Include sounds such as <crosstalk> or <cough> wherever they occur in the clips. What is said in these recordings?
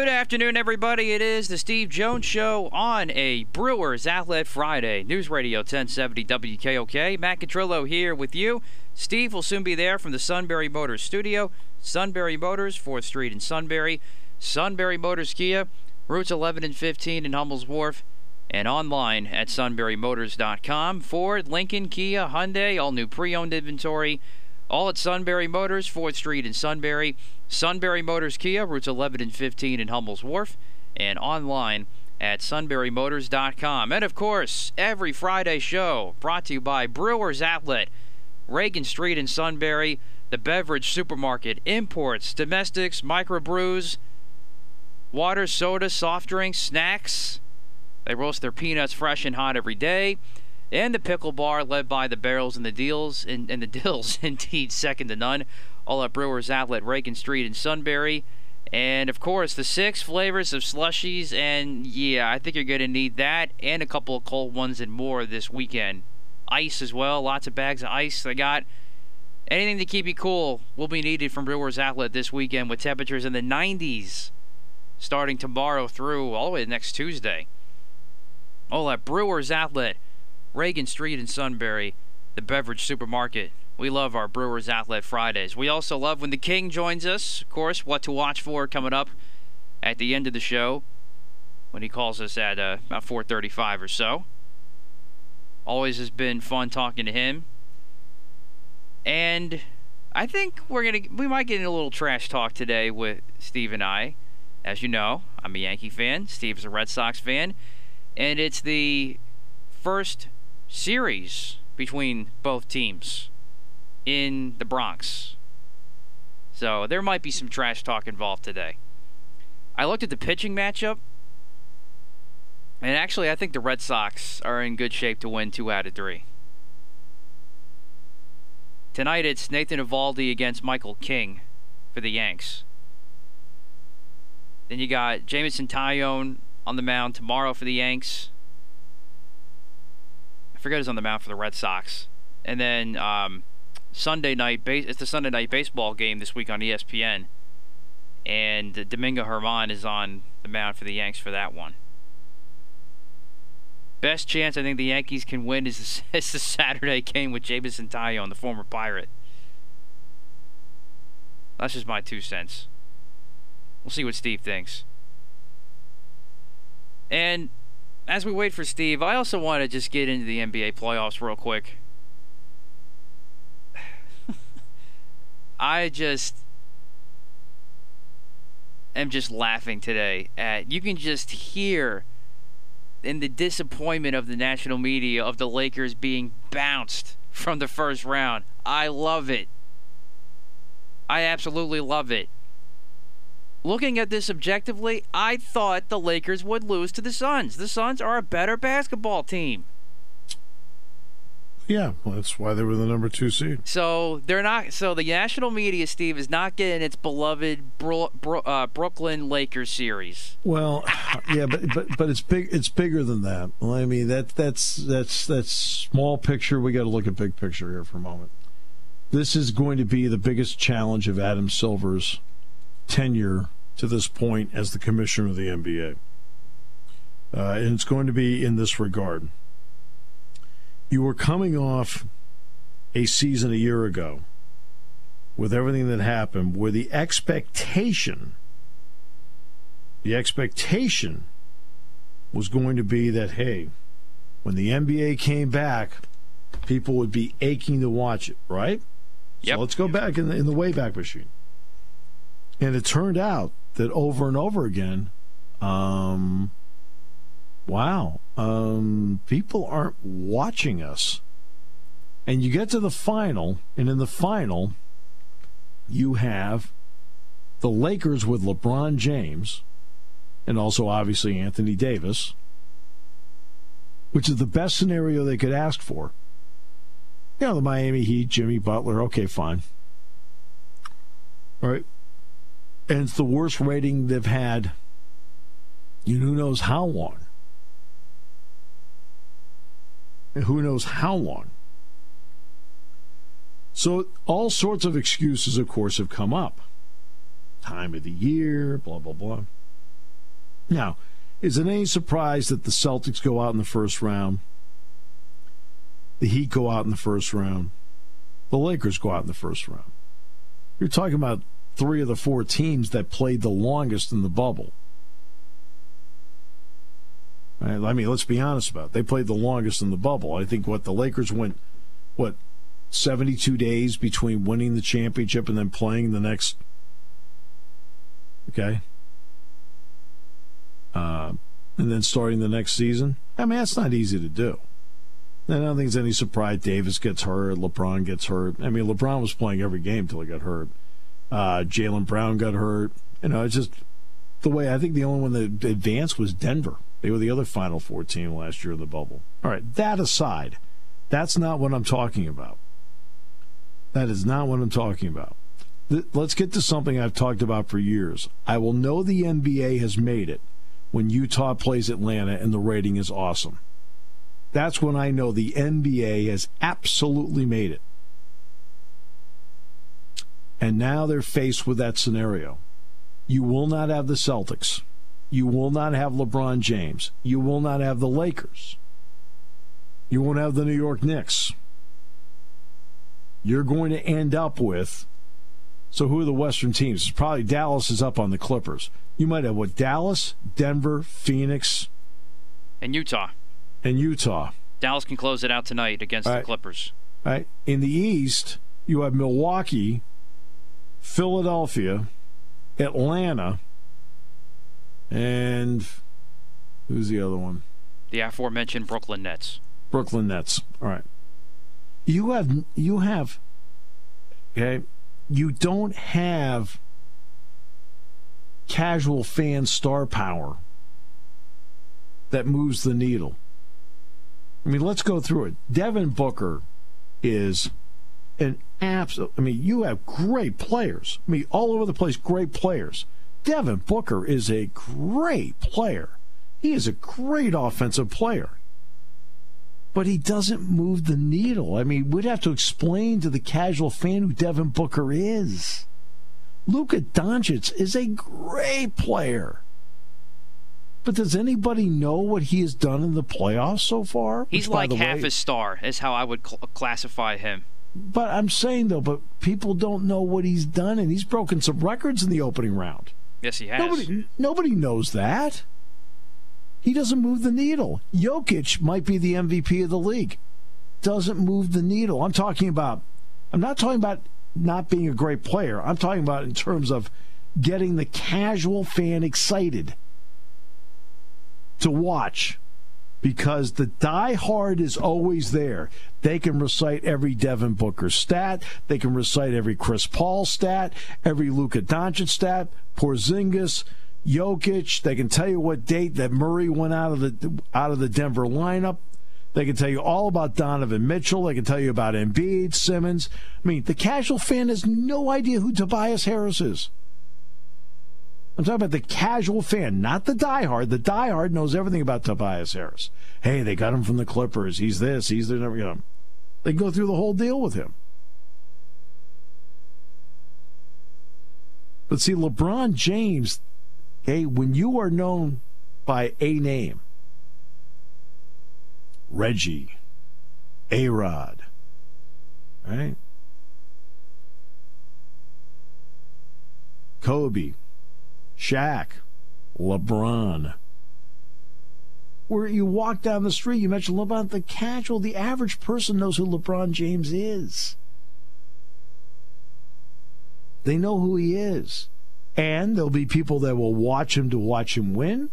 Good afternoon, everybody. It is the Steve Jones Show on a Brewers Outlet Friday. News Radio 1070 WKOK. Matt Catrillo here with you. Steve will soon be there from the Sunbury Motors studio. Sunbury Motors, 4th Street in Sunbury. Sunbury Motors Kia, routes 11 and 15 in Hummel's Wharf. And online at sunburymotors.com. Ford, Lincoln, Kia, Hyundai, all new pre owned inventory. All at Sunbury Motors, 4th Street in Sunbury. Sunbury Motors Kia, routes 11 and 15 in Hummel's Wharf, and online at sunburymotors.com. And of course, every Friday show brought to you by Brewers Outlet, Reagan Street in Sunbury, the beverage supermarket, imports, domestics, microbrews, water, soda, soft drinks, snacks. They roast their peanuts fresh and hot every day. And the pickle bar led by the barrels and the deals and, and the <laughs> dills indeed second to none all at Brewers Outlet, Reagan Street in Sunbury. And of course, the six flavors of slushies. And yeah, I think you're going to need that and a couple of cold ones and more this weekend. Ice as well, lots of bags of ice. They got anything to keep you cool will be needed from Brewers Outlet this weekend with temperatures in the 90s starting tomorrow through all the way to next Tuesday. All at Brewers Outlet, Reagan Street in Sunbury, the beverage supermarket. We love our Brewers Outlet Fridays. We also love when the King joins us. Of course, what to watch for coming up at the end of the show when he calls us at uh, about 4:35 or so. Always has been fun talking to him. And I think we're gonna we might get in a little trash talk today with Steve and I. As you know, I'm a Yankee fan. Steve's a Red Sox fan, and it's the first series between both teams in the Bronx. So there might be some trash talk involved today. I looked at the pitching matchup, and actually, I think the Red Sox are in good shape to win two out of three. Tonight, it's Nathan Eovaldi against Michael King for the Yanks. Then you got Jameson Taillon on the mound tomorrow for the Yanks. Forget who's on the mound for the Red Sox. And then um, Sunday night. It's the Sunday night baseball game this week on ESPN, and Domingo Germán is on the mound for the Yanks for that one. Best chance I think the Yankees can win is the, <laughs> is the Saturday game with Jameson Taillon, the former Pirate. That's just my two cents. We'll see what Steve thinks. And as we wait for Steve, I also want to just get into the NBA playoffs real quick. I just am just laughing today at you can just hear in the disappointment of the national media of the Lakers being bounced from the first round. I love it. I absolutely love it. Looking at this objectively, I thought the Lakers would lose to the Suns. The Suns are a better basketball team. Yeah, well, that's why they were the number two seed. So they're not. So the national media, Steve, is not getting its beloved Bro, Bro, uh, Brooklyn Lakers series. Well, <laughs> yeah, but but but it's big. It's bigger than that. Well, I mean that that's that's that's small picture. We got to look at big picture here for a moment. This is going to be the biggest challenge of Adam Silver's tenure to this point as the commissioner of the NBA, uh, and it's going to be in this regard you were coming off a season a year ago with everything that happened, where the expectation, the expectation was going to be that, hey, when the NBA came back, people would be aching to watch it, right? Yep. So let's go back in the, in the Wayback Machine. And it turned out that over and over again, um, wow, um, people aren't watching us. And you get to the final, and in the final, you have the Lakers with LeBron James and also obviously Anthony Davis, which is the best scenario they could ask for. You know, the Miami Heat, Jimmy Butler, okay, fine. All right. And it's the worst rating they've had in who knows how long. And who knows how long. So all sorts of excuses, of course, have come up. Time of the year, blah, blah, blah. Now, is it any surprise that the Celtics go out in the first round? The Heat go out in the first round. The Lakers go out in the first round. You're talking about three of the four teams that played the longest in the bubble. I mean, let's be honest about it. They played the longest in the bubble. I think what the Lakers went, what, 72 days between winning the championship and then playing the next. Okay. Uh, and then starting the next season. I mean, that's not easy to do. I don't think it's any surprise Davis gets hurt, LeBron gets hurt. I mean, LeBron was playing every game till he got hurt. Uh, Jaylen Brown got hurt. You know, it's just the way I think the only one that advanced was Denver. They were the other Final Four team last year in the bubble. All right, that aside, that's not what I'm talking about. That is not what I'm talking about. Let's get to something I've talked about for years. I will know the NBA has made it when Utah plays Atlanta and the rating is awesome. That's when I know the NBA has absolutely made it. And now they're faced with that scenario. You will not have the Celtics. You will not have LeBron James. You will not have the Lakers. You won't have the New York Knicks. You're going to end up with. So, who are the Western teams? It's probably Dallas is up on the Clippers. You might have what? Dallas, Denver, Phoenix, and Utah. And Utah. Dallas can close it out tonight against the Clippers. All right. In the East, you have Milwaukee, Philadelphia, Atlanta, and who's the other one? The aforementioned Brooklyn Nets. Brooklyn Nets. All right. You have you have okay. You don't have casual fan star power that moves the needle. I mean, let's go through it. Devin Booker is an absolute. I mean, you have great players. I mean, all over the place, great players. Devin Booker is a great player. He is a great offensive player. But he doesn't move the needle. I mean, we'd have to explain to the casual fan who Devin Booker is. Luka Doncic is a great player. But does anybody know what he has done in the playoffs so far? He's Which, like half way, a star, is how I would cl- classify him. But I'm saying though, but people don't know what he's done, and he's broken some records in the opening round. Yes, he has. Nobody, nobody knows that. He doesn't move the needle. Jokic might be the MVP of the league. Doesn't move the needle. I'm talking about. I'm not talking about not being a great player. I'm talking about in terms of getting the casual fan excited to watch because the die-hard is always there. They can recite every Devin Booker stat. They can recite every Chris Paul stat, every Luka Doncic stat, Porzingis, Jokic. They can tell you what date that Murray went out of the out of the Denver lineup. They can tell you all about Donovan Mitchell. They can tell you about Embiid, Simmons. I mean, the casual fan has no idea who Tobias Harris is. I'm talking about the casual fan, not the diehard. The diehard knows everything about Tobias Harris. Hey, they got him from the Clippers. He's this. He's the. You know, they go through the whole deal with him. But see, LeBron James, okay, when you are known by a name, Reggie, A Rod, right? Kobe, Shaq, LeBron. Where you walk down the street, you mention LeBron, the casual, the average person knows who LeBron James is. They know who he is. And there'll be people that will watch him to watch him win.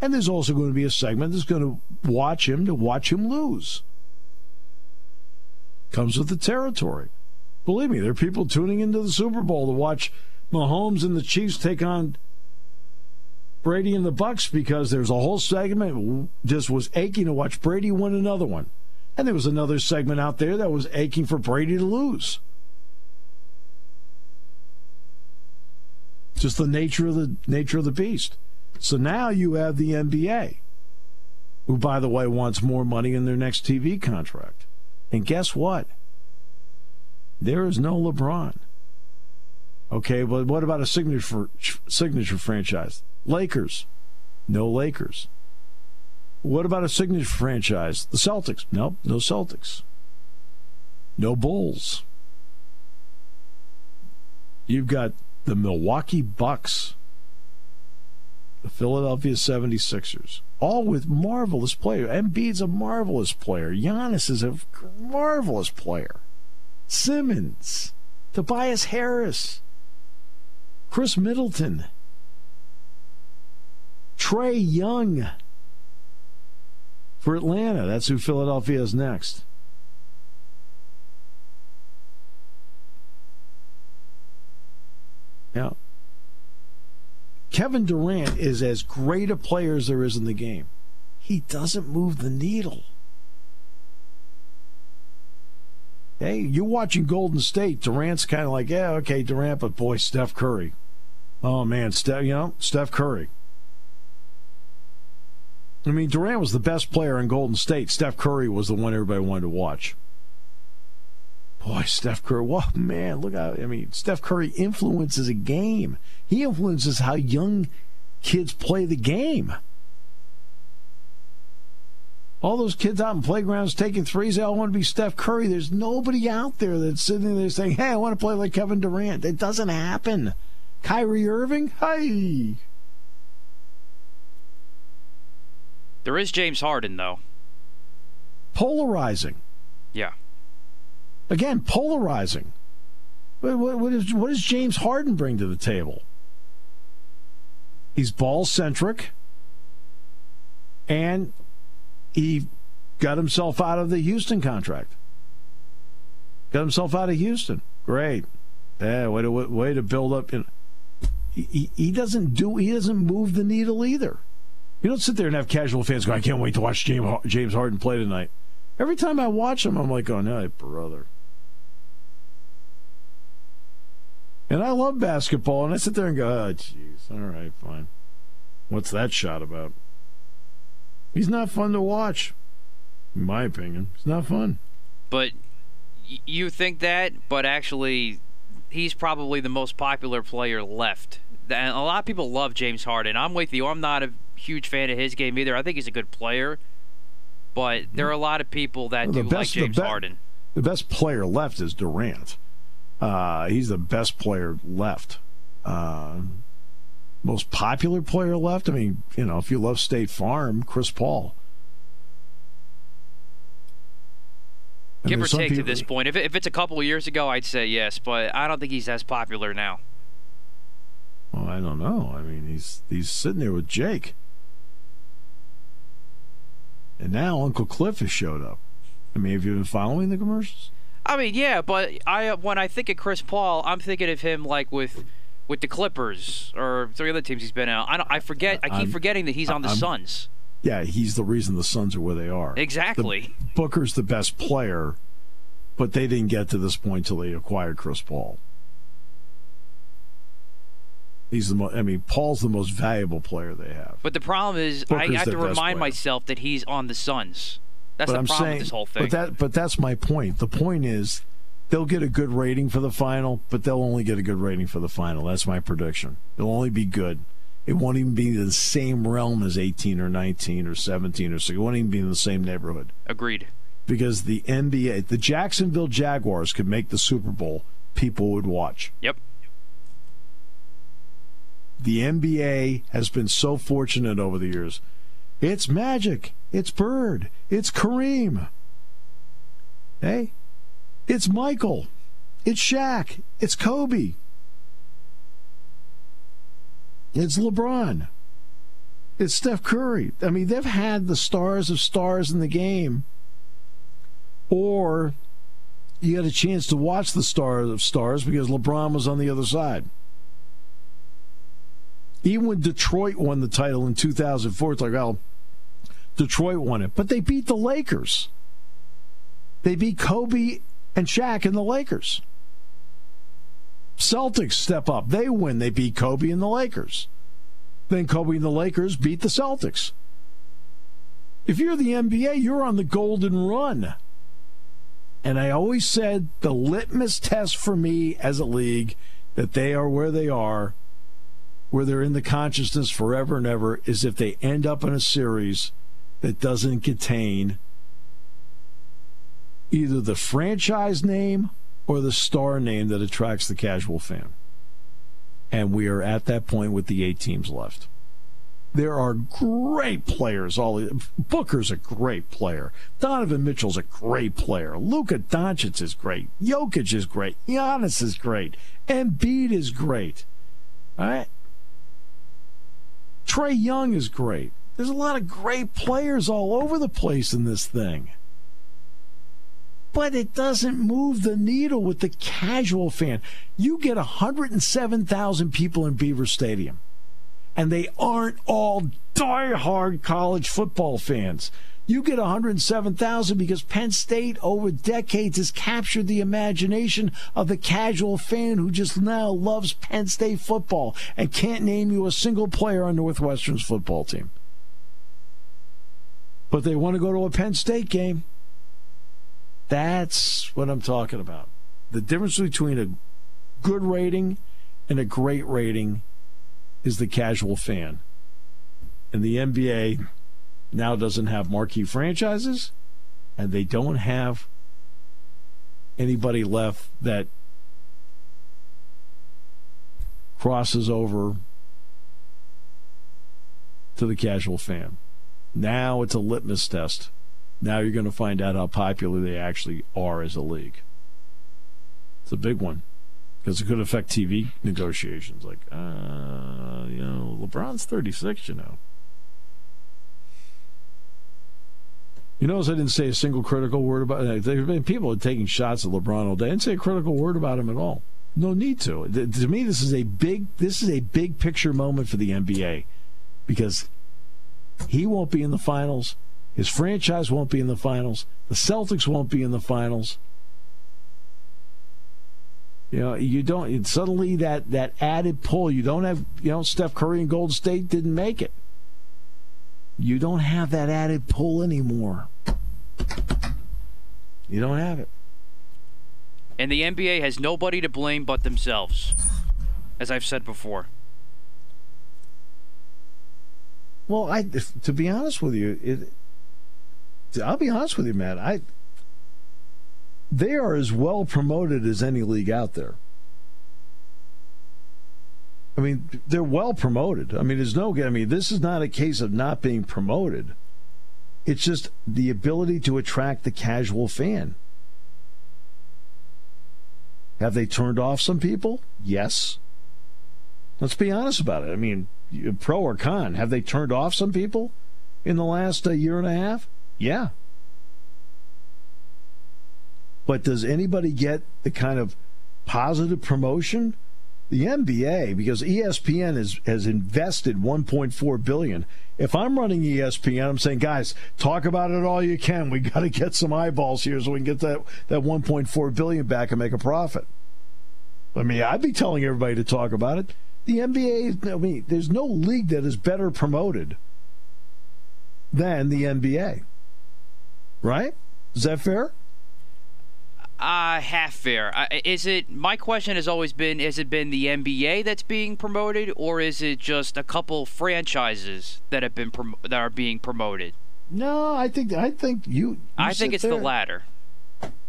And there's also going to be a segment that's going to watch him to watch him lose. Comes with the territory. Believe me, there are people tuning into the Super Bowl to watch Mahomes and the Chiefs take on Brady and the Bucs because there's a whole segment just was aching to watch Brady win another one. And there was another segment out there that was aching for Brady to lose. Just the nature of the nature of the beast. So now you have the NBA, who by the way wants more money in their next TV contract. And guess what? There is no LeBron. Okay, but what about a signature signature franchise? Lakers. No Lakers. What about a signature franchise? The Celtics. Nope, no Celtics. No Bulls. You've got the Milwaukee Bucks, the Philadelphia 76ers, all with marvelous players. Embiid's a marvelous player. Giannis is a marvelous player. Simmons, Tobias Harris, Khris Middleton, Trae Young for Atlanta. That's who Philadelphia is next. Yeah. Kevin Durant is as great a player as there is in the game. He doesn't move the needle. Hey, you're watching Golden State. Durant's kind of like, yeah, okay, Durant, but boy, Steph Curry. Oh man, Steph, you know, Steph Curry. I mean, Durant was the best player in Golden State. Steph Curry was the one everybody wanted to watch. Boy, Steph Curry, whoa, man, look how, I mean, Steph Curry influences a game. He influences how young kids play the game. All those kids out in playgrounds taking threes, they all want to be Steph Curry. There's nobody out there that's sitting there saying, hey, I want to play like Kevin Durant. It doesn't happen. Kyrie Irving, hey. There is James Harden, though. Polarizing. Yeah. Again, polarizing. What, what, is, what does James Harden bring to the table? He's ball centric, and he got himself out of the Houston contract. Got himself out of Houston. Great. Yeah, way to way to build up. You know, he, he doesn't do. He doesn't move the needle either. You don't sit there and have casual fans go, "I can't wait to watch James Harden play tonight." Every time I watch him, I'm like, "Oh no, brother." And I love basketball, and I sit there and go, "Oh, jeez, all right, fine." What's that shot about? He's not fun to watch, in my opinion. It's not fun. But you think that, but actually, he's probably the most popular player left. And a lot of people love James Harden. I'm with you. I'm not a huge fan of his game either. I think he's a good player, but there are a lot of people that well, do best, like James the be- Harden. The best player left is Durant. Uh, he's the best player left. Uh, most popular player left? I mean, you know, if you love State Farm, Chris Paul. And Give or take people, to this point. If, if it's a couple of years ago, I'd say yes, but I don't think he's as popular now. Well, I don't know. I mean, he's he's sitting there with Jake, and now Uncle Cliff has showed up. I mean, have you been following the commercials? I mean, yeah, but I when I think of Chris Paul, I'm thinking of him like with with the Clippers or three other teams he's been out. I don't, I forget. I keep I'm, forgetting that he's on the I'm, Suns. Yeah, he's the reason the Suns are where they are. Exactly. The, Booker's the best player, but they didn't get to this point till they acquired Chris Paul. He's the most. I mean, Paul's the most valuable player they have. But the problem is, Booker's I have to remind myself that he's on the Suns. That's but the I'm problem saying, with this whole thing. But that, but that's my point. The point is they'll get a good rating for the final, but they'll only get a good rating for the final. That's my prediction. It'll only be good. It won't even be in the same realm as 18 or 19 or 17 or so. It won't even be in the same neighborhood. Agreed. because the NBA, the Jacksonville Jaguars could make the Super Bowl, people would watch. Yep. The NBA has been so fortunate over the years. It's Magic, it's Bird, it's Kareem. Hey, it's Michael, it's Shaq, it's Kobe, it's LeBron, it's Steph Curry. I mean, they've had the stars of stars in the game, or you had a chance to watch the stars of stars because LeBron was on the other side. Even when Detroit won the title in 2004, it's like, well, Detroit won it. But they beat the Lakers. They beat Kobe and Shaq and the Lakers. Celtics step up. They win. They beat Kobe and the Lakers. Then Kobe and the Lakers beat the Celtics. If you're the NBA, you're on the golden run. And I always said the litmus test for me as a league that they are where they are where they're in the consciousness forever and ever is if they end up in a series that doesn't contain either the franchise name or the star name that attracts the casual fan. And we are at that point with the eight teams left. There are great players. All Booker's a great player. Donovan Mitchell's a great player. Luka Doncic is great. Jokic is great. Giannis is great. Embiid is great. All right. Trae Young is great. There's a lot of great players all over the place in this thing. But it doesn't move the needle with the casual fan. You get 107,000 people in Beaver Stadium, and they aren't all die-hard college football fans. You get 107,000 because Penn State over decades has captured the imagination of the casual fan who just now loves Penn State football and can't name you a single player on Northwestern's football team. But they want to go to a Penn State game. That's what I'm talking about. The difference between a good rating and a great rating is the casual fan. And the NBA now doesn't have marquee franchises, and they don't have anybody left that crosses over to the casual fan. Now it's a litmus test. Now you're going to find out how popular they actually are as a league. It's a big one because it could affect TV negotiations. Like, uh, you know, LeBron's 36, you know. You notice I didn't say a single critical word about it. There have been people taking shots at LeBron all day. I didn't say a critical word about him at all. No need to. To me, this is a big this is a big picture moment for the NBA because he won't be in the finals. His franchise won't be in the finals. The Celtics won't be in the finals. You know, you don't suddenly that that added pull. You don't have you know Steph Curry and Golden State didn't make it. You don't have that added pull anymore. You don't have it. And the NBA has nobody to blame but themselves, as I've said before. Well, I to be honest with you, it, I'll be honest with you, Matt. I they are as well promoted as any league out there. I mean, they're well promoted. I mean, there's no. I mean, this is not a case of not being promoted. It's just the ability to attract the casual fan. Have they turned off some people? Yes. Let's be honest about it. I mean, pro or con, have they turned off some people in the last uh, year and a half? Yeah. But does anybody get the kind of positive promotion the NBA because ESPN has has invested 1.4 billion. If I'm running ESPN, I'm saying, guys, talk about it all you can. We <laughs> got to get some eyeballs here so we can get that that 1.4 billion back and make a profit. I mean, I'd be telling everybody to talk about it. The NBA, I mean, there's no league that is better promoted than the NBA. Right? Is that fair? Uh, half fair. Uh, is it? My question has always been: Has it been the NBA that's being promoted, or is it just a couple franchises that have been prom- that are being promoted? No, I think I think you. you I think it's there. the latter.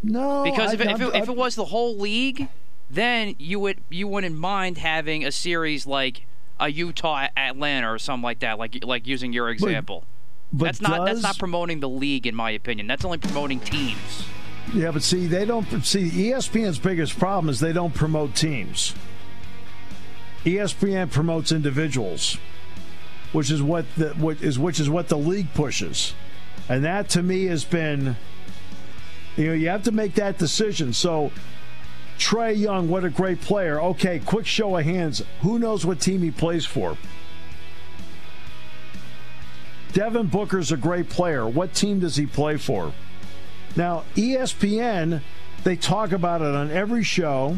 No, Because I, if, it, if, it, if it was the whole league, then you would you wouldn't mind having a series like a Utah Atlanta or something like that, like like using your example. but that's not that's not promoting the league in my opinion. That's only promoting teams. Yeah, but see, they don't see ESPN's biggest problem is they don't promote teams. ESPN promotes individuals, which is what the what is which is what the league pushes, and that to me has been, you know, you have to make that decision. So, Trae Young, what a great player. Okay, quick show of hands. Who knows what team he plays for? Devin Booker's a great player. What team does he play for? Now, ESPN, they talk about it on every show.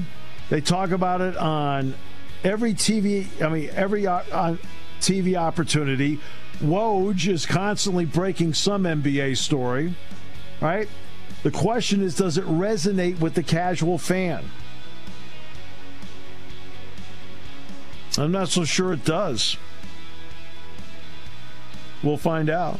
They talk about it on every TV, I mean, every uh, on TV opportunity. Woj is constantly breaking some NBA story, right? The question is, does it resonate with the casual fan? I'm not so sure it does. We'll find out.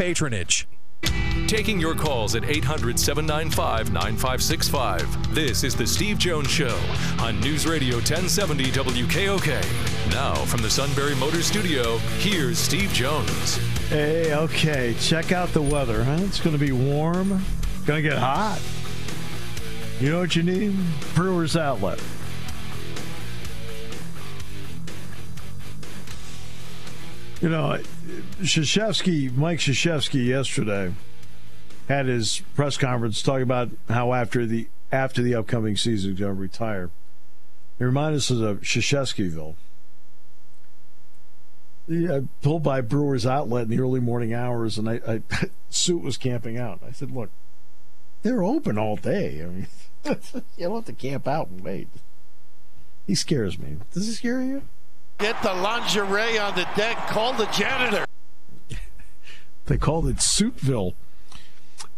patronage. Taking your calls at 800 795 9565. This is The Steve Jones Show on News Radio 1070 WKOK. Now, from the Sunbury Motor Studio, here's Steve Jones. Hey, okay. Check out the weather, huh? It's going to be warm. Going to get hot. You know what you need? Brewers Outlet. You know, Krzyzewski, Mike Krzyzewski yesterday had his press conference talking about how after the after the upcoming season he's going to retire. It reminded us of Krzyzewskiville. Yeah, pulled by Brewers Outlet in the early morning hours, and I, I <laughs> suit was camping out. I said, "Look, they're open all day. I mean, <laughs> you don't have to camp out and wait." He scares me. Does he scare you? Get the lingerie on the deck. Call the janitor. <laughs> They called it Suitville.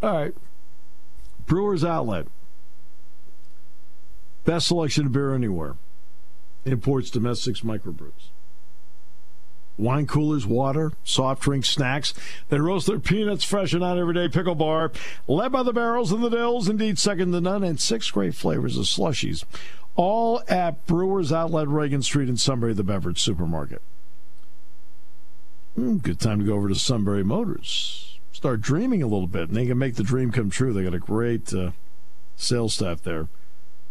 All right, Brewers Outlet, best selection of beer anywhere. Imports, domestics, microbrews. wine coolers, water, soft drinks, snacks. They roast their peanuts fresh and out every day. Pickle bar, led by the barrels and the dills, indeed second to none, and six great flavors of slushies. All at Brewers Outlet, Reagan Street in Sunbury, the beverage supermarket. Mm, good time to go over to Sunbury Motors. Start dreaming a little bit, and they can make the dream come true. They got a great uh, sales staff there.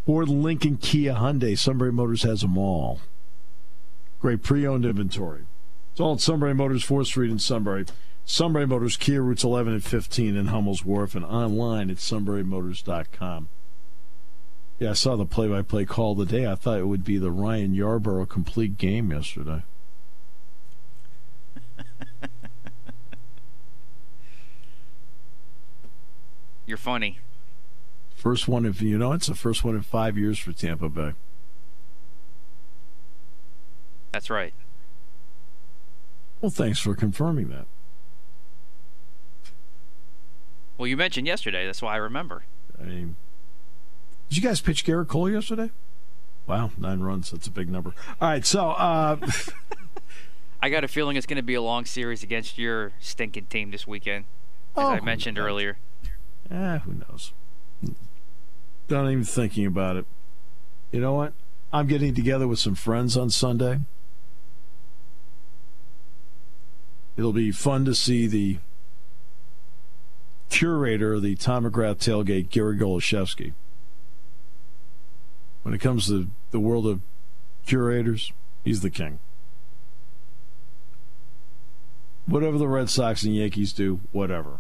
Ford, Lincoln, Kia, Hyundai, Sunbury Motors has them all. Great pre-owned inventory. It's all at Sunbury Motors, 4th Street in Sunbury. Sunbury Motors, Kia routes 11 and 15 in Hummel's Wharf, and online at sunburymotors.com. Yeah, I saw the play-by-play call today. I thought it would be the Ryan Yarbrough complete game yesterday. <laughs> You're funny. First one of you know, it's the first one in five years for Tampa Bay. That's right. Well, thanks for confirming that. Well, you mentioned yesterday. That's why I remember. I mean, did you guys pitch Gerrit Cole yesterday? Wow, nine runs. That's a big number. All right, so uh, <laughs> I got a feeling it's going to be a long series against your stinking team this weekend, as Oh, I mentioned earlier. eh, who knows? Not even thinking about it. You know what? I'm getting together with some friends on Sunday. It'll be fun to see the curator of the Tom McGrath tailgate, Gary Goloszewski. When it comes to the world of curators, he's the king. Whatever the Red Sox and Yankees do, whatever.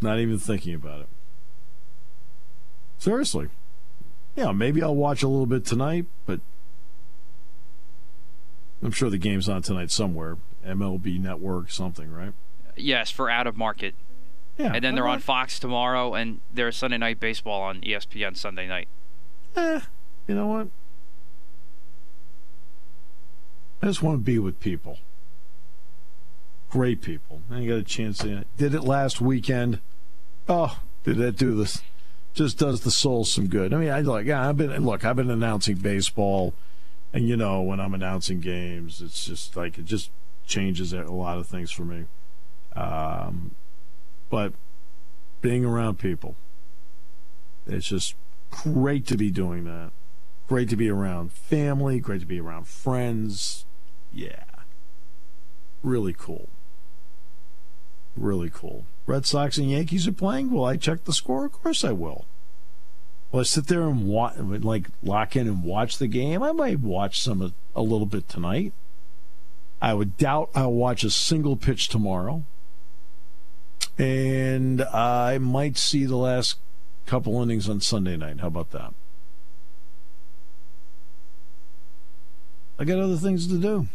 Not even thinking about it. Seriously. Yeah, maybe I'll watch a little bit tonight, but I'm sure the game's on tonight somewhere. MLB Network, something, right? Yes, for out of market. Yeah. And then they're on Fox tomorrow, and there's Sunday night baseball on ESPN Sunday night. Eh, you know what? I just want to be with people. Great people. I got a chance to did it last weekend. Oh, did that do this? Just does the soul some good. I mean, I like. Yeah, I've been look. I've been announcing baseball, and you know when I'm announcing games, it's just like it just changes a lot of things for me. Um, but being around people, it's just great to be doing that. Great to be around family. Great to be around friends. Yeah. Really cool. Really cool. Red Sox and Yankees are playing. Will I check the score? Of course I will. Will I sit there and watch, like lock in and watch the game? I might watch some a little bit tonight. I would doubt I'll watch a single pitch tomorrow. And I might see the last couple innings on Sunday night. How about that? I got other things to do.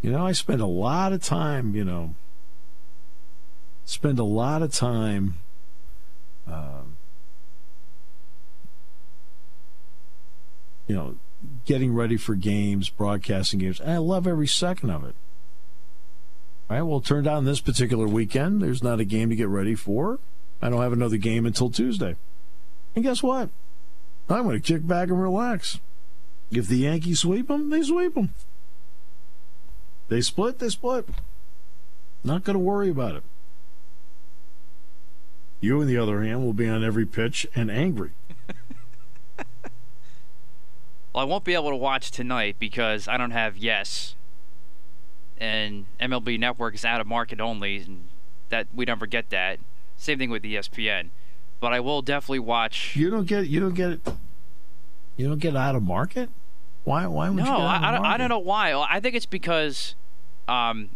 You know, I spend a lot of time, you know, spend a lot of time uh, you know, getting ready for games, broadcasting games. And I love every second of it. All right, well, it turned out this particular weekend, there's not a game to get ready for. I don't have another game until Tuesday. And guess what? I'm going to kick back and relax. If the Yankees sweep them, they sweep them. They split, they split. Not going to worry about it. You, on the other hand, will be on every pitch and angry. <laughs> Well, I won't be able to watch tonight because I don't have Yes, and MLB Network is out of market only, and that we never get that. Same thing with ESPN, but I will definitely watch. You don't get you don't get it. You don't get out of market. Why? Why would No, you? Out I, I, don't, I don't know why. I think it's because um,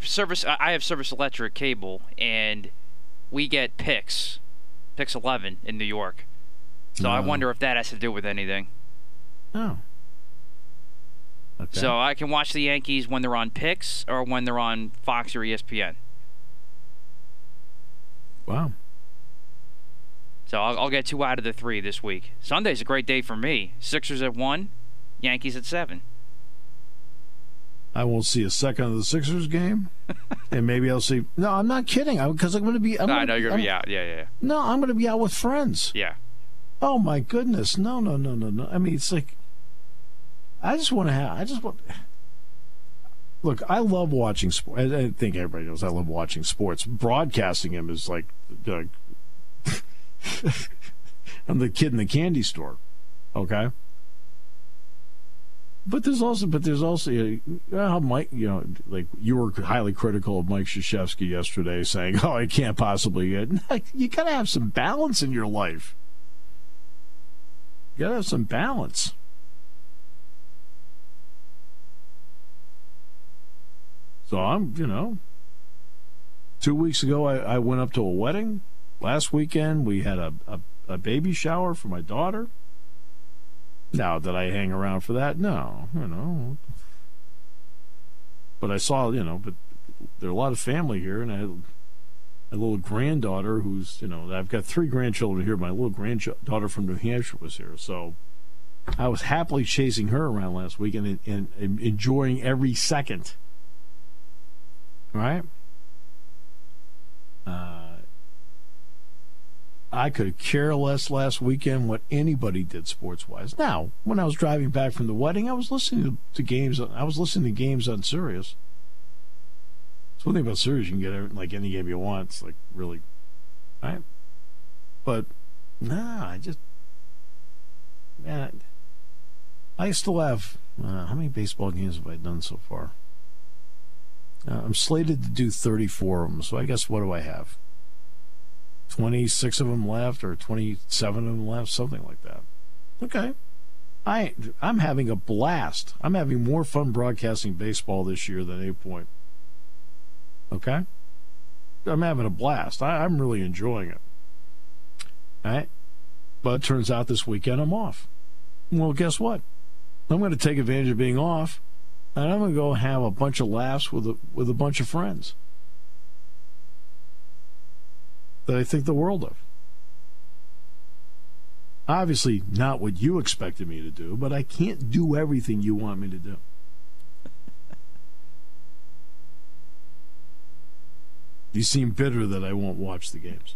service. I have Service Electric cable, and we get Pix, Pix 11 in New York. So I wonder if that has to do with anything. Oh. Okay. So I can watch the Yankees when they're on Pix or when they're on Fox or ESPN. Wow. So I'll, I'll get two out of the three this week. Sunday's a great day for me. Sixers at one, Yankees at seven. I won't see a second of the Sixers game, <laughs> and maybe I'll see. No, I'm not kidding. Because I'm going to be. I'm I gonna, know you're gonna be out. Yeah, yeah, yeah. No, I'm going to be out with friends. yeah. Oh my goodness! No, no, no, no, no. I mean, it's like I just want to have. I just want. Look, I love watching sports. I, think everybody knows I love watching sports. Broadcasting them is like, like <laughs> I'm the kid in the candy store. Okay. But there's also, but there's also, you know, how Mike, you know, like you were highly critical of Mike Krzyzewski yesterday, saying, "Oh, I can't possibly get." <laughs> You got to have some balance in your life. You got to have some balance. So I'm, you know, two weeks ago I, I went up to a wedding. Last weekend we had a, a, a baby shower for my daughter. Now that I hang around for that, no, you know. But I saw, you know, but there are a lot of family here, and I had a little granddaughter who's, you know, I've got three grandchildren here. My little granddaughter from New Hampshire was here, so I was happily chasing her around last week and, and, and enjoying every second. Right? Uh, I could care less last weekend what anybody did sports wise. Now, when I was driving back from the wedding, I was listening to, games. I was listening to games on Sirius. It's one thing about Sirius, you can get like any game you want. It's like really, right? But nah, I just man, I still have uh, how many baseball games have I done so far? Uh, I'm slated to do 34 of them, so I guess what do I have? 26 of them left, or 27 of them left, something like that. Okay. I I'm having a blast. I'm having more fun broadcasting baseball this year than any point. Okay? I'm having a blast. I, I'm really enjoying it. All right? But it turns out this weekend I'm off. Well, guess what? I'm going to take advantage of being off, and I'm going to go have a bunch of laughs with a, with a bunch of friends that I think the world of. Obviously, not what you expected me to do, but I can't do everything you want me to do. <laughs> You seem bitter that I won't watch the games.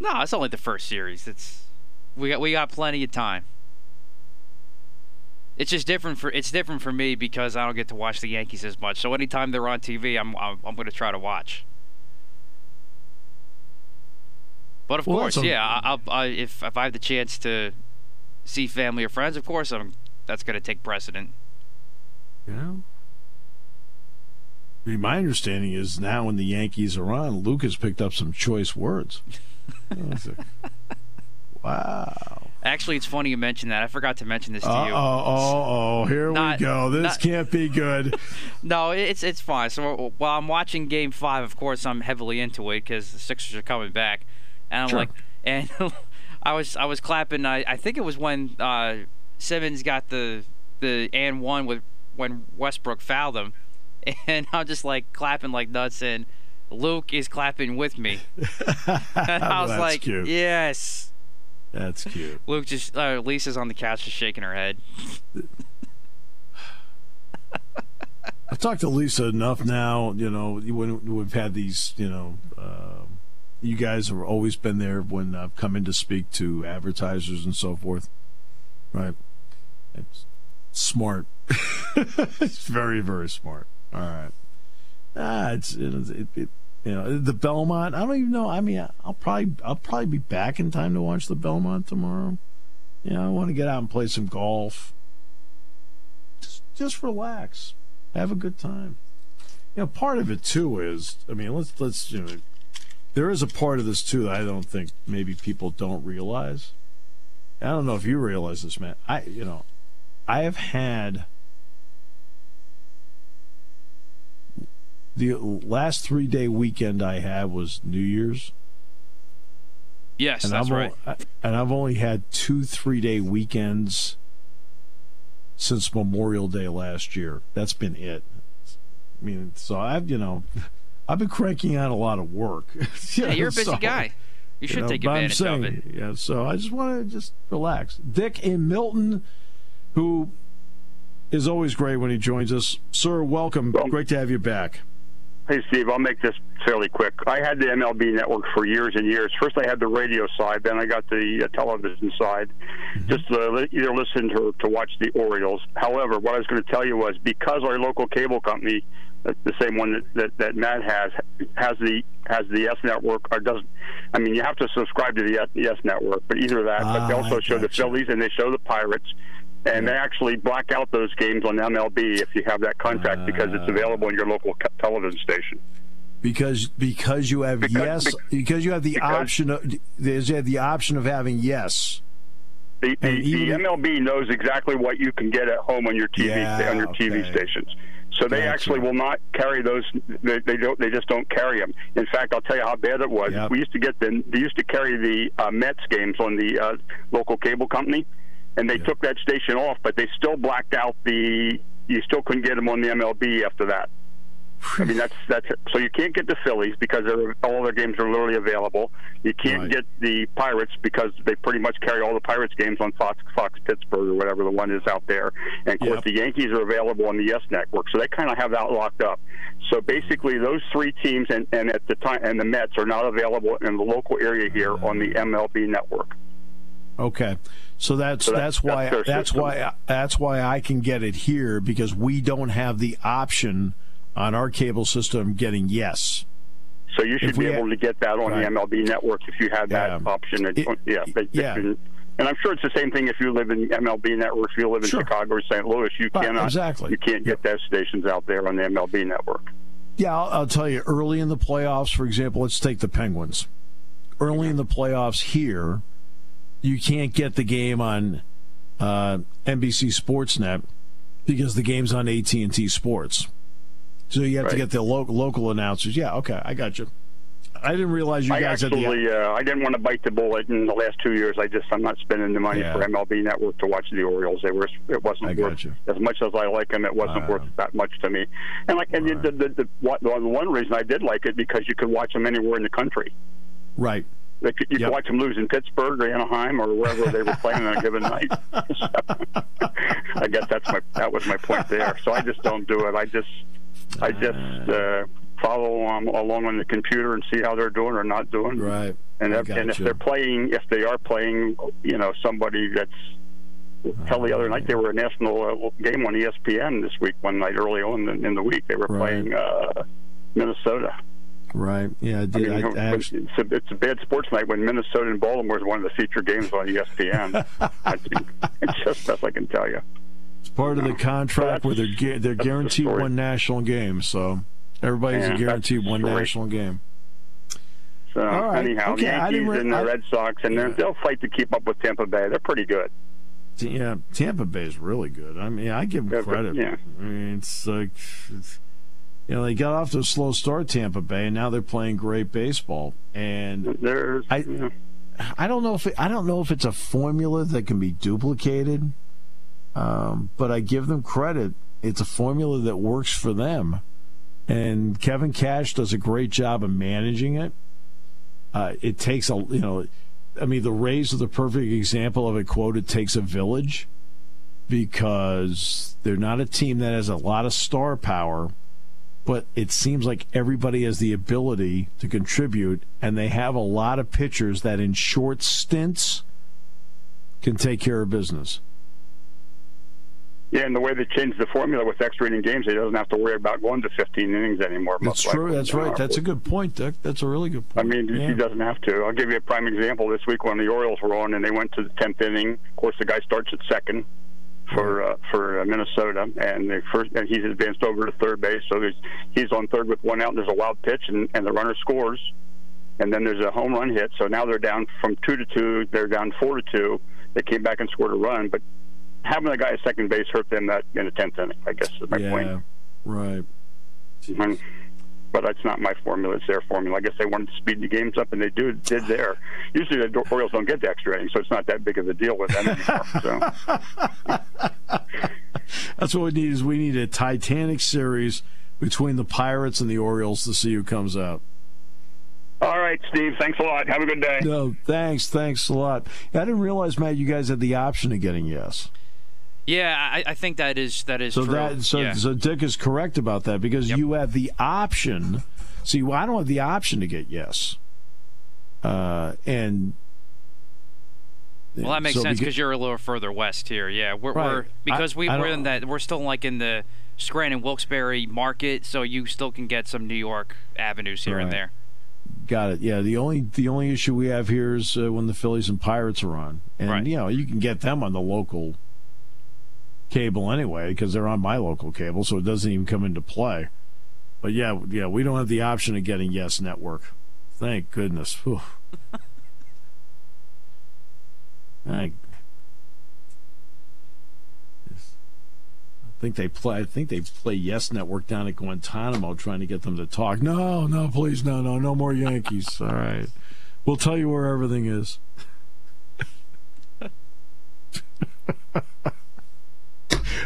No, it's only the first series. It's we got we got plenty of time. It's just different for it's different for me because I don't get to watch the Yankees as much. So anytime they're on TV, I'm I'm, I'm going to try to watch. But of Well, course, a- yeah, I, I, if if I have the chance to see family or friends, of course, I'm that's going to take precedent. Yeah. I mean, my understanding is now when the Yankees are on, Luke has picked up some choice words. <laughs> I was like, wow. Actually, it's funny you mentioned that. I forgot to mention this to Uh you. oh, oh, oh, here Not- we go. This not- can't be good. <laughs> No, it's it's fine. So while I'm watching Game Five, of course I'm heavily into it because the Sixers are coming back, and I'm Sure. like, and <laughs> I was I was clapping. I, I think it was when uh, Simmons got the the and one with when Westbrook fouled him, <laughs> and I'm just like clapping like nuts, and Luke is clapping with me. and I was That's like, cute. yes. That's cute. Luke just uh, Lisa's on the couch just shaking her head. I've talked to Lisa enough now. You know, when we've had these, you know, um, you guys have always been there when I've come in to speak to advertisers and so forth. Right? It's smart. <laughs> it's very, very smart. All right. Ah, it's it, it, it, you know the Belmont. I don't even know. I mean, I'll probably I'll probably be back in time to watch the Belmont tomorrow. Yeah, I want to get out and play some golf. Just just relax have a good time. You know, part of it too is, I mean, let's let's you know, there is a part of this too that I don't think maybe people don't realize. I don't know if you realize this, man. I you know, I have had the last three day weekend I had was New Year's, Yes, and that's I've right. o- and I've only had two three day weekends since Memorial Day last year. That's been it. I mean, so I've you know, I've been cranking out a lot of work. <laughs> Yeah, you're a busy So, guy. You should know, take but I'm advantage of it. saying, Yeah, so I just want to just relax. Dick in Milton, who is always great when he joins us. Sir, welcome. Great to have you back. Hey, Steve, I'll make this fairly quick. I had the MLB network for years and years. First, I had the radio side, then I got the uh, television side, just to either listen to, to watch the Orioles. However, what I was going to tell you was because our local cable company, uh, the same one that, that, that Matt has, has the has the S network or doesn't. I mean, you have to subscribe to the S, the S network, but either that, but they Ah, also I show the gotcha. Phillies and they show the Pirates. And they actually black out those games on MLB if you have that contract because it's available in your local television station. Because because you have Because- yes bec- because you have the option of there's have the option of having yes. The, the, And the MLB knows exactly what you can get at home on your TV Yeah, on your TV okay. stations. So they Gotcha. actually will not carry those. They, they don't. They just don't carry them. In fact, I'll tell you how bad it was. Yep. We used to get the. They used to carry the uh, Mets games on the uh, local cable company, and they took that station off. But they still blacked out the. You still couldn't get them on the MLB after that. I mean that's that's so you can't get the Phillies because all their games are literally available. You can't Right. get the Pirates because they pretty much carry all the Pirates games on Fox Fox Pittsburgh or whatever the one is out there. And of course Yep. the Yankees are available on the Yes Network, so they kind of have that locked up. So basically, those three teams and, and at the time and the Mets are not available in the local area here mm. on the MLB Network. Okay. So that's So that- that's why that's that's why that's why I can get it here because we don't have the option on our cable system getting yes. So you should be able had- to get that on Right. the MLB network if you had that Yeah. option. It- It- yeah, they, yeah. they- and I'm sure it's the same thing if you live in MLB network. If you live in Sure. Chicago or St. Louis, you Right, cannot. exactly. You can't get those stations out there on the MLB network. Yeah, I'll, I'll tell you. Early in the playoffs, for example, let's take the Penguins. Early in the playoffs here, you can't get the game on uh, NBC Sportsnet because the game's on AT and T Sports. So you have to get the lo- local announcers. Yeah, okay, I got you. I didn't realize you I guys actually, had the. uh, I didn't want to bite the bullet in the last two years. I just, I'm not spending the money Yeah. for MLB Network to watch the Orioles. They were, it wasn't I worth as much as I like them. It wasn't Wow. worth that much to me. And like, and the, the, the, what, the one reason I did like it because you could watch them anywhere in the country. Right. They could, you Yep. could watch them lose in Pittsburgh or Anaheim or wherever they were playing on a given night. <laughs> I guess that's my that was my point there. So I just don't do it. I just I just uh, follow um, along on the computer and see how they're doing or not doing. Right. And if, and if they're playing, if they are playing, you know, somebody that's. Tell the other night they were a national uh, game on ESPN this week. One night early on in, in the week they were Right. playing uh, Minnesota. Right. Yeah, I I mean, I, I actually, it's, a, it's a bad sports night when Minnesota and Baltimore is one of the featured games on ESPN. <laughs> I think it's just best I can tell you. it's part of the contract where they're they're that's the guaranteed one national game. So everybody's Yeah, guaranteed one story. national game. So right. anyhow, Okay, I Yankees re- and the Red Sox, and they're they'll fight to keep up with Tampa Bay. They're pretty good. Yeah, Tampa Bay is really good. I mean, I give them credit. yeah. I mean, it's like, it's, you know, they got off to a slow start, Tampa Bay, and now they're playing great baseball. And There's I- know, I don't know if it, I don't know if it's a formula that can be duplicated, um, but I give them credit. It's a formula that works for them, and Kevin Cash does a great job of managing it. Uh, it takes a you know, I mean, the Rays are the perfect example of a quote. It takes a village because they're not a team that has a lot of star power, but it seems like everybody has the ability to contribute, and they have a lot of pitchers that in short stints can take care of business. yeah, and the way they changed the formula with extra inning games, he doesn't have to worry about going to 15 innings anymore. That's true. likely. That's right. That's a good point, Dick. That's a really good point. I mean, Yeah. he doesn't have to. I'll give you a prime example. This week when the Orioles were on and they went to the tenth inning, of course the guy starts at second for uh, for uh, Minnesota, and the first and he's advanced over to third base, so he's he's on third with one out. And there's a wild pitch, and, and the runner scores, and then there's a home run hit. So now they're down from two to two. They're down four to two. They came back and scored a run, but having the guy at second base hurt them that in the tenth inning. I guess is my yeah, point. right. And- but that's not my formula; it's their formula. I guess they wanted to speed the games up, and they do did <sighs> there. Usually, the Orioles don't get the extra inning, so it's not that big of a deal with them anymore. So, <laughs> That's what we need. Is we need a Titanic series between the Pirates and the Orioles to see who comes out. all right, Steve. Thanks a lot. Have a good day. No, thanks, thanks a lot. I didn't realize, Matt, you guys had the option of getting yes. Yeah, I, I think that is that is So true. that so yeah. so Dick is correct about that because Yep. you have the option. See, well, I don't have the option to get yes, uh, and well, that makes so sense because you're a little further west here. Yeah, we're, Right. we're because I- we I we're in that we're still like in the Scranton Wilkes-Barre market, so you still can get some New York avenues here and there. Got it. Yeah. The only the only issue we have here is uh, when the Phillies and Pirates are on, and Right. you know you can get them on the local cable anyway because they're on my local cable, so it doesn't even come into play. But yeah, yeah, we don't have the option of getting Yes Network. Thank goodness. <laughs> Thank. I think they play. I think they play Yes Network down at Guantanamo, trying to get them to talk. No, no, please, no, no, no more Yankees. <laughs> All right, we'll tell you where everything is.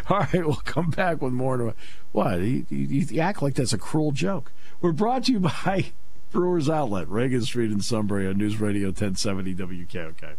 <laughs> All right, we'll come back with more. What? You, you, you act like that's a cruel joke. We're brought to you <laughs> by Brewers Outlet, Reagan Street in Sunbury on News Radio 1070 WKOK.